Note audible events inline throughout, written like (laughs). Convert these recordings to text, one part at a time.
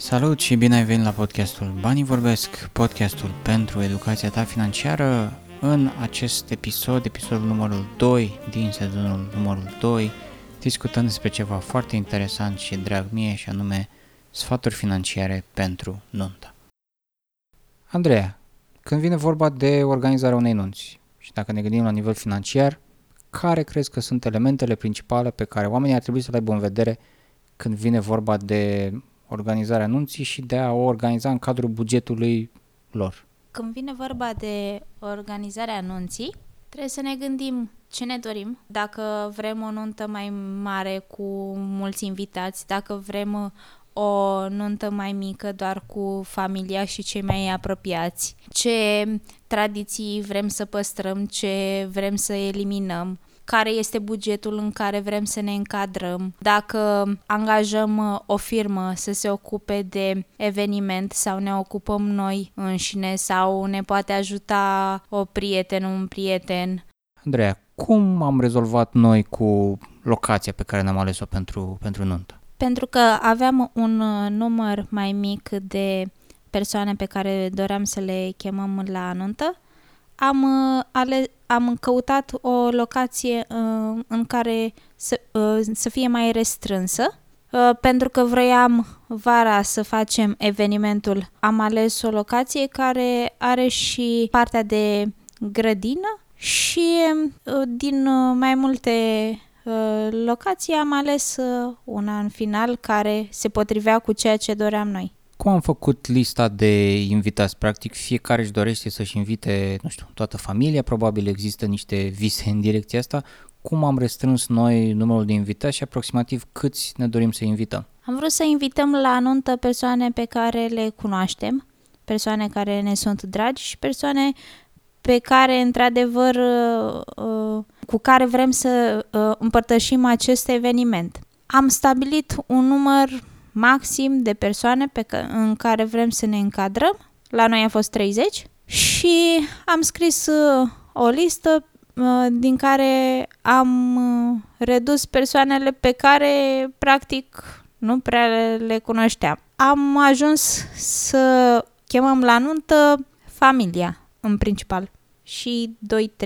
Salut și bine ai venit la podcastul Banii Vorbesc, podcastul pentru educația ta financiară. În acest episod, episodul numărul 2 din sezonul numărul 2, discutăm despre ceva foarte interesant și drag mie și anume sfaturi financiare pentru nuntă. Andreea, când vine vorba de organizarea unei nunți și dacă ne gândim la nivel financiar, care crezi că sunt elementele principale pe care oamenii ar trebui să le aibă în vedere când vine vorba de organizarea anunții și de a o organiza în cadrul bugetului lor. Când vine vorba de organizarea anunții, trebuie să ne gândim ce ne dorim, dacă vrem o nuntă mai mare cu mulți invitați, dacă vrem o nuntă mai mică doar cu familia și cei mai apropiați, ce tradiții vrem să păstrăm, ce vrem să eliminăm, care este bugetul în care vrem să ne încadrăm, dacă angajăm uh, o firmă să se ocupe de eveniment sau ne ocupăm noi înșine sau ne poate ajuta o prieten, un prieten. Andreea, cum am rezolvat noi cu locația pe care ne-am ales-o pentru, pentru nuntă? Pentru că aveam un uh, număr mai mic de persoane pe care doream să le chemăm la nuntă, am, uh, ale, am căutat o locație uh, în care să, uh, să fie mai restrânsă. Uh, pentru că vroiam vara să facem evenimentul, am ales o locație care are și partea de grădină și uh, din uh, mai multe uh, locații am ales uh, una în final care se potrivea cu ceea ce doream noi. Cum am făcut lista de invitați? Practic fiecare își dorește să-și invite, nu știu, toată familia, probabil există niște vise în direcția asta. Cum am restrâns noi numărul de invitați și aproximativ câți ne dorim să invităm? Am vrut să invităm la anuntă persoane pe care le cunoaștem, persoane care ne sunt dragi și persoane pe care, într-adevăr, uh, uh, cu care vrem să uh, împărtășim acest eveniment. Am stabilit un număr maxim de persoane pe că, în care vrem să ne încadrăm. La noi a fost 30 și am scris uh, o listă uh, din care am uh, redus persoanele pe care practic nu prea le, le cunoșteam. Am ajuns să chemăm la nuntă familia în principal și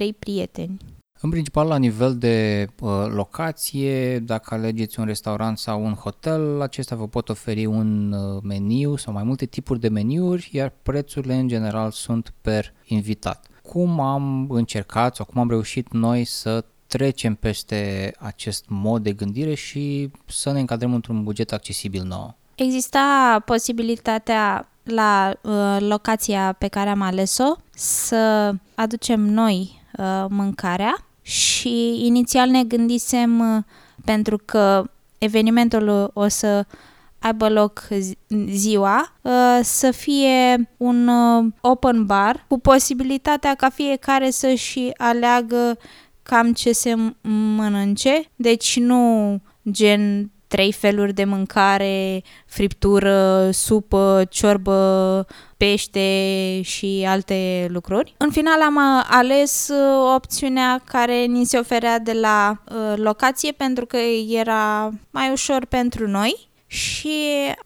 2-3 prieteni. În principal, la nivel de uh, locație, dacă alegeți un restaurant sau un hotel, acestea vă pot oferi un uh, meniu sau mai multe tipuri de meniuri, iar prețurile în general sunt per invitat. Cum am încercat sau cum am reușit noi să trecem peste acest mod de gândire și să ne încadrăm într-un buget accesibil nou? Exista posibilitatea la uh, locația pe care am ales-o să aducem noi uh, mâncarea și inițial ne gândisem, uh, pentru că evenimentul o să aibă loc ziua, uh, să fie un uh, open bar cu posibilitatea ca fiecare să-și aleagă cam ce se mănânce, deci nu gen trei feluri de mâncare, friptură, supă, ciorbă, pește și alte lucruri. În final am uh, ales uh, opțiunea care ni se oferea de la uh, locație pentru că era mai ușor pentru noi și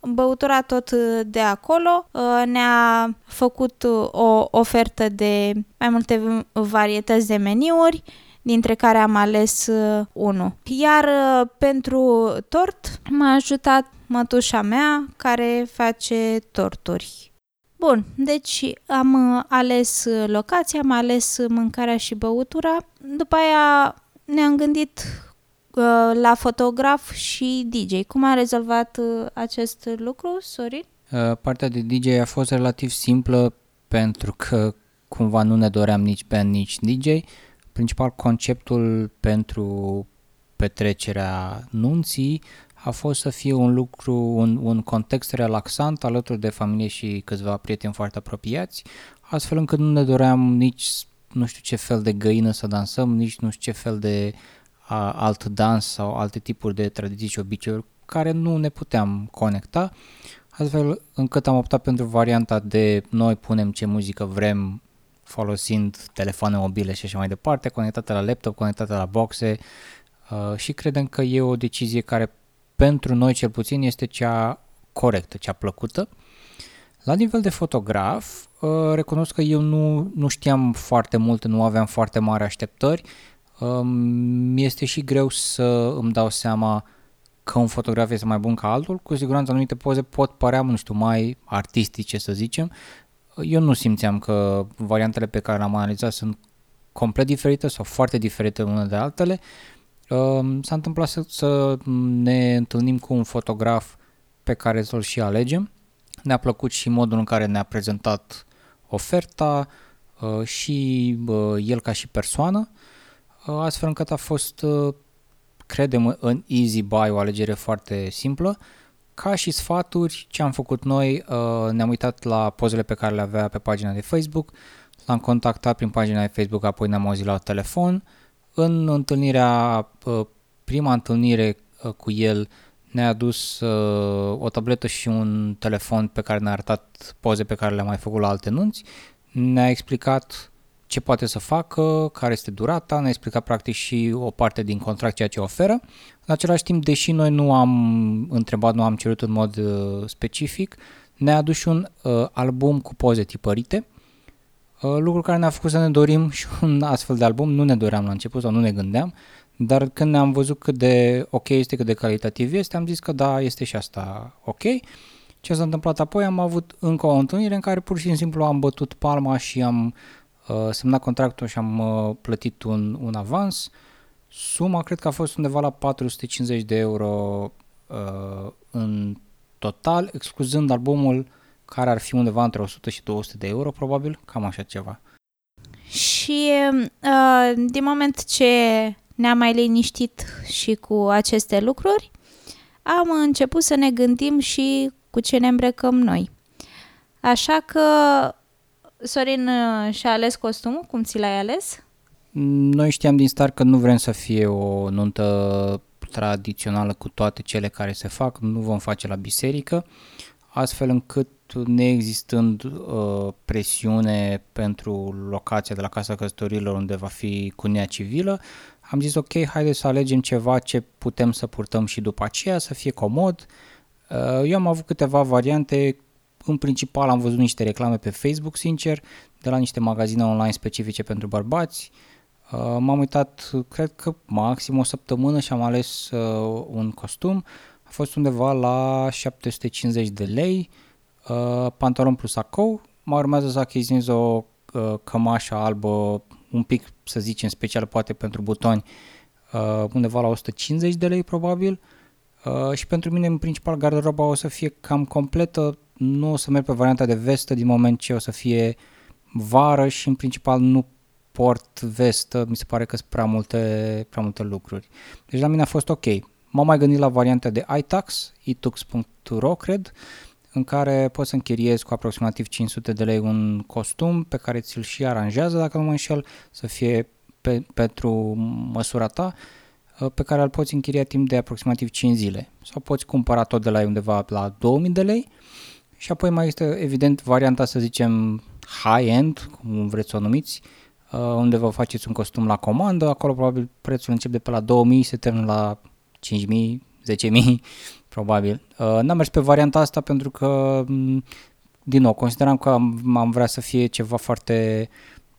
băutura tot de acolo ne-a făcut o ofertă de mai multe varietăți de meniuri dintre care am ales uh, unul. Iar uh, pentru tort m-a ajutat mătușa mea care face torturi. Bun, deci am uh, ales uh, locația, am ales mâncarea și băutura. După aia ne-am gândit uh, la fotograf și DJ. Cum a rezolvat uh, acest lucru, Sorin? Uh, partea de DJ a fost relativ simplă pentru că cumva nu ne doream nici band, nici DJ principal conceptul pentru petrecerea nunții a fost să fie un lucru, un, un context relaxant alături de familie și câțiva prieteni foarte apropiați, astfel încât nu ne doream nici nu știu ce fel de găină să dansăm, nici nu știu ce fel de a, alt dans sau alte tipuri de tradiții și obiceiuri care nu ne puteam conecta, astfel încât am optat pentru varianta de noi punem ce muzică vrem folosind telefoane mobile și așa mai departe, conectate la laptop, conectate la boxe uh, și credem că e o decizie care pentru noi cel puțin este cea corectă, cea plăcută. La nivel de fotograf, uh, recunosc că eu nu, nu știam foarte mult, nu aveam foarte mari așteptări. Mi este și greu să îmi dau seama că un fotograf este mai bun ca altul. Cu siguranță anumite poze pot părea, nu știu, mai artistice, să zicem. Eu nu simțeam că variantele pe care le-am analizat sunt complet diferite sau foarte diferite unele de altele. S-a întâmplat să, să ne întâlnim cu un fotograf pe care să-l și alegem. Ne-a plăcut și modul în care ne-a prezentat oferta uh, și uh, el ca și persoană, uh, astfel încât a fost, credem, în Easy Buy o alegere foarte simplă. Ca și sfaturi, ce am făcut noi, ne-am uitat la pozele pe care le avea pe pagina de Facebook, l-am contactat prin pagina de Facebook, apoi ne-am auzit la telefon. În întâlnirea, prima întâlnire cu el, ne-a adus uh, o tabletă și un telefon pe care ne-a arătat poze pe care le-a mai făcut la alte nunți, ne-a explicat ce poate să facă, care este durata, ne-a explicat practic și o parte din contract ceea ce oferă. În același timp, deși noi nu am întrebat, nu am cerut în mod uh, specific, ne-a adus și un uh, album cu poze tipărite, uh, lucru care ne-a făcut să ne dorim și un astfel de album, nu ne doream la început sau nu ne gândeam, dar când am văzut cât de ok este, cât de calitativ este, am zis că da, este și asta ok. Ce s-a întâmplat apoi? Am avut încă o întâlnire în care pur și simplu am bătut palma și am uh, semnat contractul și am uh, plătit un, un avans. Suma cred că a fost undeva la 450 de euro uh, în total, excluzând albumul care ar fi undeva între 100 și 200 de euro, probabil, cam așa ceva. Și uh, din moment ce ne-am mai liniștit și cu aceste lucruri, am început să ne gândim și cu ce ne îmbrăcăm noi. Așa că Sorin uh, și-a ales costumul, cum ți l-ai ales? Noi știam din start că nu vrem să fie o nuntă tradițională cu toate cele care se fac, nu vom face la biserică, astfel încât neexistând uh, presiune pentru locația de la Casa Căsătorilor unde va fi cunia civilă, am zis ok, haide să alegem ceva ce putem să purtăm și după aceea, să fie comod. Uh, eu am avut câteva variante, în principal am văzut niște reclame pe Facebook, sincer, de la niște magazine online specifice pentru bărbați. Uh, m-am uitat, cred că maxim o săptămână și am ales uh, un costum. A fost undeva la 750 de lei, pantalon plus sacou. Mă urmează să achiziționez o cămașă albă un pic, să zicem, special poate pentru butoni, uh, undeva la 150 de lei probabil uh, și pentru mine în principal garderoba o să fie cam completă, nu o să merg pe varianta de vestă din moment ce o să fie vară și în principal nu port vestă, mi se pare că sunt prea multe, prea multe lucruri. Deci la mine a fost ok. M-am mai gândit la varianta de iTax, itux.ro cred, în care poți să închiriezi cu aproximativ 500 de lei un costum pe care ți-l și aranjează, dacă nu mă înșel, să fie pe, pentru măsura ta, uh, pe care îl poți închiria timp de aproximativ 5 zile. Sau poți cumpăra tot de la undeva la 2000 de lei și apoi mai este evident varianta, să zicem, high-end, cum vreți să o numiți, uh, unde vă faceți un costum la comandă, acolo probabil prețul începe de pe la 2000 se termină la 5000, 10.000, (laughs) probabil. Uh, n-am mers pe varianta asta pentru că, mm, din nou, consideram că am, am vrea să fie ceva foarte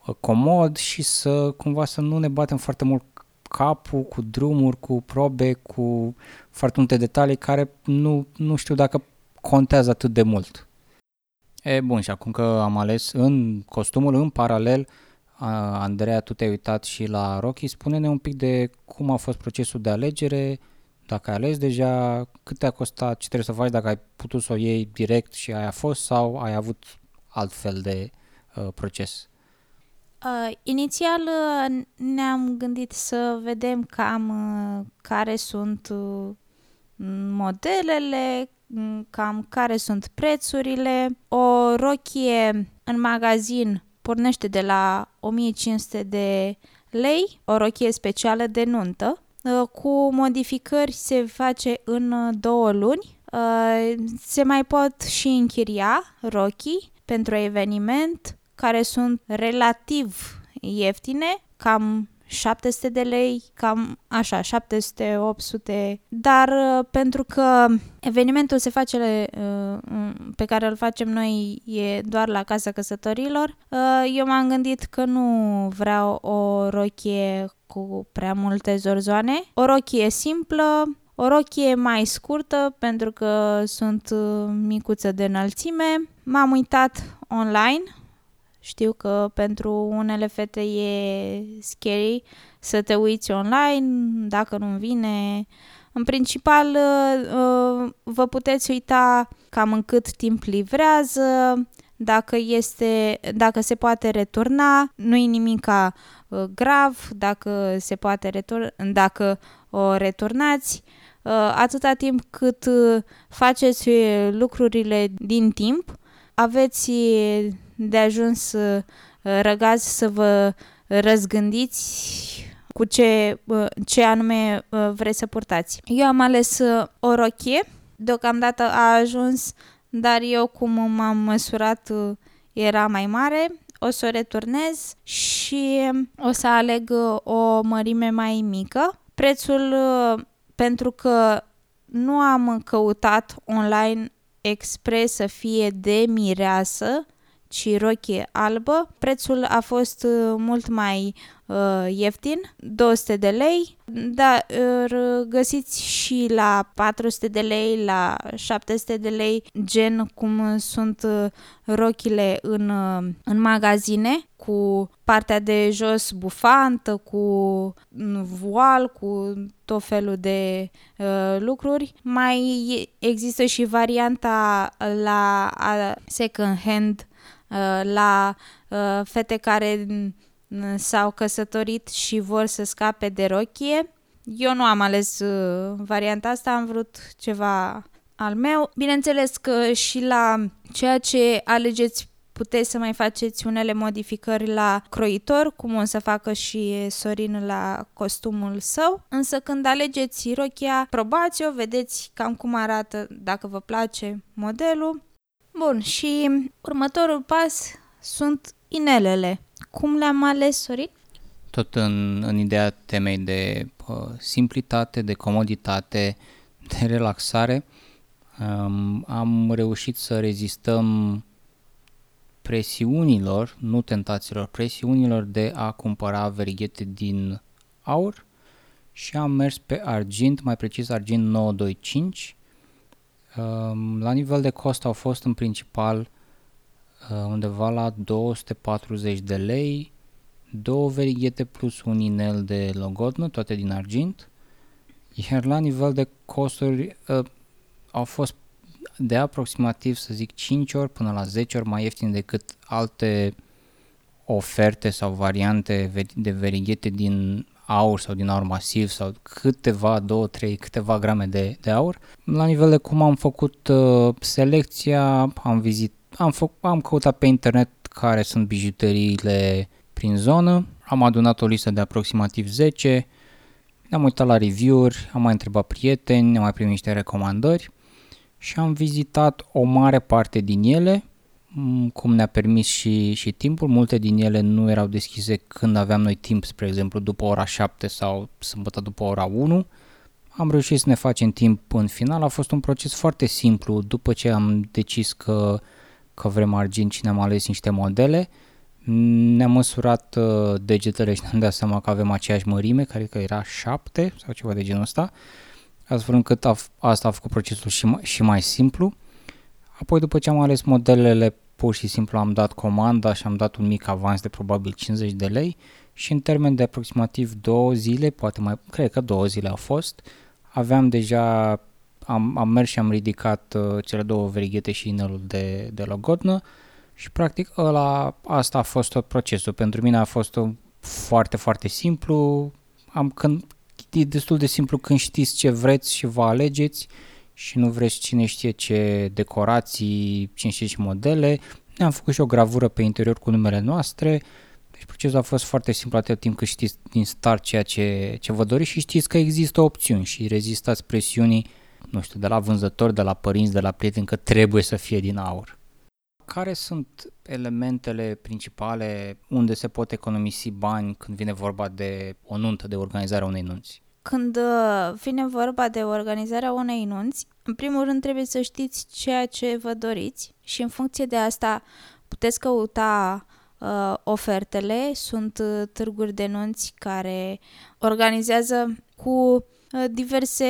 uh, comod și să cumva să nu ne batem foarte mult capul cu drumuri, cu probe, cu foarte multe detalii care nu, nu știu dacă contează atât de mult. E bun, și acum că am ales în costumul în paralel, Andreea, tu te-ai uitat și la Rocky, spune-ne un pic de cum a fost procesul de alegere, dacă ai ales deja, cât te-a costat, ce trebuie să faci, dacă ai putut să o iei direct și aia a fost sau ai avut altfel de uh, proces? Uh, inițial uh, ne-am gândit să vedem cam uh, care sunt uh, modelele, cam care sunt prețurile. O rochie în magazin pornește de la 1500 de lei, o rochie specială de nuntă Uh, cu modificări se face în uh, două luni. Uh, se mai pot și închiria rochii pentru eveniment care sunt relativ ieftine, cam 700 de lei, cam așa, 700-800, dar uh, pentru că evenimentul se face uh, pe care îl facem noi e doar la Casa Căsătorilor, uh, eu m-am gândit că nu vreau o rochie cu prea multe zorzoane, o rochie simplă, o rochie mai scurtă pentru că sunt micuță de înălțime. M-am uitat online știu că pentru unele fete e scary să te uiți online, dacă nu vine. În principal, uh, vă puteți uita cam în cât timp livrează, dacă, este, dacă se poate returna, nu e nimic uh, grav, dacă se poate returna, dacă o returnați, uh, atâta timp cât faceți lucrurile din timp, aveți de ajuns uh, răgați să vă răzgândiți cu ce, uh, ce anume uh, vreți să purtați. Eu am ales o rochie, deocamdată a ajuns, dar eu cum m-am măsurat era mai mare, o să o returnez și o să aleg o mărime mai mică. Prețul, pentru că nu am căutat online expres să fie de mireasă, ci rochie albă. Prețul a fost uh, mult mai uh, ieftin, 200 de lei, dar uh, găsiți și la 400 de lei, la 700 de lei, gen cum sunt uh, rochile în, uh, în magazine, cu partea de jos bufantă, cu voal, cu tot felul de uh, lucruri. Mai există și varianta la uh, second hand Uh, la uh, fete care s-au căsătorit și vor să scape de rochie. Eu nu am ales uh, varianta asta, am vrut ceva al meu. Bineînțeles că și la ceea ce alegeți puteți să mai faceți unele modificări la croitor, cum o să facă și Sorin la costumul său, însă când alegeți rochia, probați-o, vedeți cam cum arată, dacă vă place modelul Bun, și următorul pas sunt inelele. Cum le-am ales, Sorin? Tot în, în ideea temei de uh, simplitate, de comoditate, de relaxare, um, am reușit să rezistăm presiunilor, nu tentațiilor, presiunilor de a cumpăra verighete din aur și am mers pe argint, mai precis argint 925, la nivel de cost au fost în principal uh, undeva la 240 de lei, două verighete plus un inel de logodnă, toate din argint, iar la nivel de costuri uh, au fost de aproximativ, să zic, 5 ori până la 10 ori mai ieftin decât alte oferte sau variante de verighete din aur sau din aur masiv sau câteva, două, trei, câteva grame de, de aur. La nivel de cum am făcut uh, selecția, am vizit, am, fă, am căutat pe internet care sunt bijuteriile prin zonă, am adunat o listă de aproximativ 10, ne-am uitat la review-uri, am mai întrebat prieteni, ne-am mai primit niște recomandări și am vizitat o mare parte din ele. Mm, cum ne-a permis și, și timpul. Multe din ele nu erau deschise când aveam noi timp, spre exemplu, după ora 7 sau sâmbătă după ora 1. Am reușit să ne facem timp în final. A fost un proces foarte simplu după ce am decis că, că vrem argint și ne-am ales niște modele. Ne-am măsurat uh, degetele și ne-am dat seama că avem aceeași mărime, care că era 7 sau ceva de genul ăsta, astfel încât a, asta a făcut procesul și mai, și mai simplu. Apoi după ce am ales modelele, pur și simplu am dat comanda și am dat un mic avans de probabil 50 de lei și în termen de aproximativ două zile, poate mai, cred că două zile au fost, aveam deja, am, am mers și am ridicat uh, cele două verighete și inelul de, de logodnă și practic ăla, asta a fost tot procesul. Pentru mine a fost un foarte, foarte simplu, am, când, e destul de simplu când știți ce vreți și vă alegeți, și nu vreți cine știe ce decorații, cine știe ce modele. Ne-am făcut și o gravură pe interior cu numele noastre. Deci procesul a fost foarte simplu atât timp cât știți din start ceea ce, ce vă doriți și știți că există opțiuni și rezistați presiunii, nu știu, de la vânzători, de la părinți, de la prieteni că trebuie să fie din aur. care sunt elementele principale unde se pot economisi bani când vine vorba de o nuntă, de organizarea unei nunți? Când uh, vine vorba de organizarea unei nunți, în primul rând trebuie să știți ceea ce vă doriți și în funcție de asta puteți căuta uh, ofertele. Sunt uh, târguri de nunți care organizează cu uh, diverse,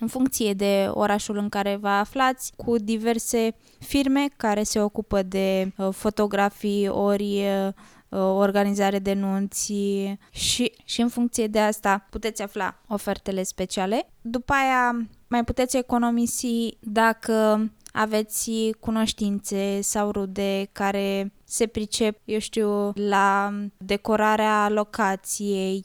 în funcție de orașul în care vă aflați, cu diverse firme care se ocupă de uh, fotografii ori uh, organizare de nunți și, și în funcție de asta puteți afla ofertele speciale. După aia mai puteți economisi dacă aveți cunoștințe sau rude care se pricep, eu știu, la decorarea locației,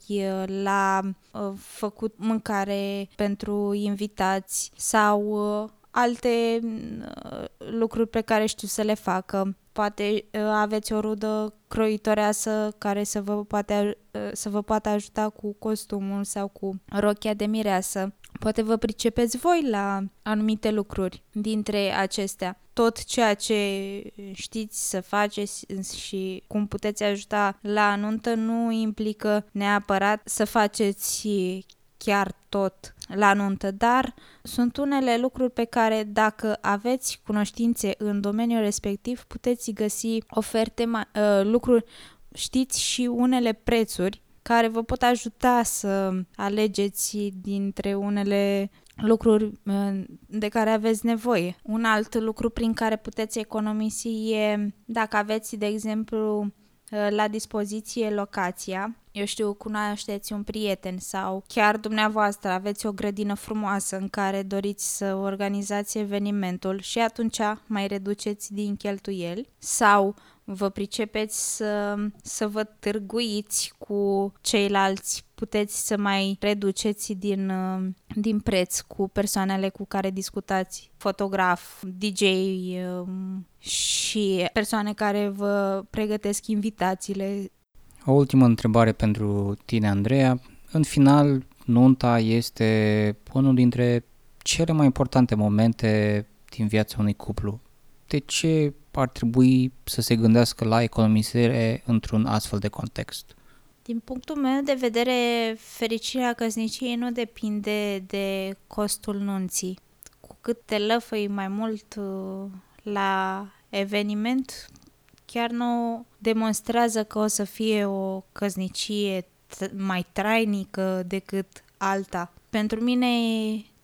la uh, făcut mâncare pentru invitați sau uh, alte uh, lucruri pe care știu să le facă. Poate aveți o rudă croitoreasă care să vă poate, să vă poate ajuta cu costumul sau cu rochia de mireasă. Poate vă pricepeți voi la anumite lucruri dintre acestea. Tot ceea ce știți să faceți și cum puteți ajuta la anuntă nu implică neapărat să faceți chiar tot la nuntă, dar sunt unele lucruri pe care dacă aveți cunoștințe în domeniul respectiv, puteți găsi oferte, uh, lucruri, știți și unele prețuri care vă pot ajuta să alegeți dintre unele lucruri uh, de care aveți nevoie. Un alt lucru prin care puteți economisi e dacă aveți, de exemplu, uh, la dispoziție locația, eu știu, cunoașteți un prieten sau chiar dumneavoastră aveți o grădină frumoasă în care doriți să organizați evenimentul și atunci mai reduceți din cheltuieli sau vă pricepeți să, să vă târguiți cu ceilalți, puteți să mai reduceți din, uh, din preț cu persoanele cu care discutați, fotograf, DJ um, și persoane care vă pregătesc invitațiile. O ultimă întrebare pentru tine, Andreea. În final, nunta este unul dintre cele mai importante momente din viața unui cuplu. De ce ar trebui să se gândească la economisire într-un astfel de context? Din punctul meu de vedere, fericirea căsniciei nu depinde de costul nunții. Cu cât te lăfăi mai mult uh, la eveniment, chiar nu demonstrează că o să fie o căsnicie mai trainică decât alta. Pentru mine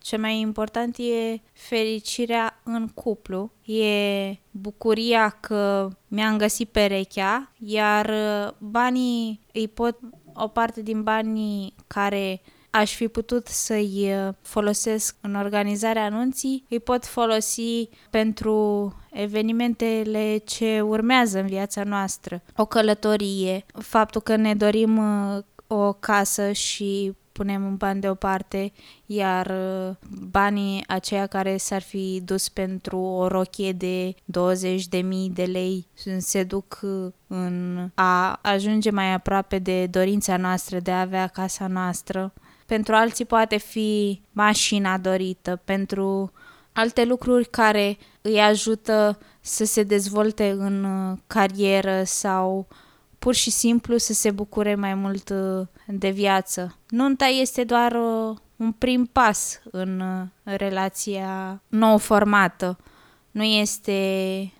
ce mai important e fericirea în cuplu, e bucuria că mi-am găsit perechea, iar uh, banii îi pot, o parte din banii care aș fi putut să-i uh, folosesc în organizarea anunții, îi pot folosi pentru evenimentele ce urmează în viața noastră. O călătorie, faptul că ne dorim uh, o casă și punem un ban deoparte, iar uh, banii aceia care s-ar fi dus pentru o rochie de 20.000 de lei se duc uh, în a ajunge mai aproape de dorința noastră de a avea casa noastră. Pentru alții poate fi mașina dorită, pentru alte lucruri care îi ajută să se dezvolte în uh, carieră sau pur și simplu să se bucure mai mult uh, de viață. Nunta este doar uh, un prim pas în uh, relația nou formată. Nu este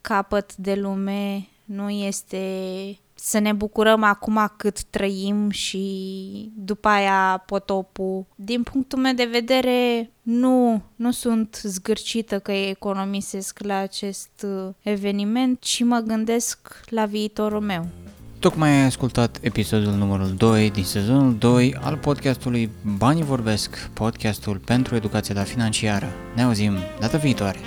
capăt de lume, nu este să ne bucurăm acum cât trăim și după aia potopul. Din punctul meu de vedere, nu, nu sunt zgârcită că economisesc la acest uh, eveniment, ci mă gândesc la viitorul meu. Tocmai ai ascultat episodul numărul 2 din sezonul 2 al podcastului Banii Vorbesc, podcastul pentru educația financiară. Ne auzim data viitoare!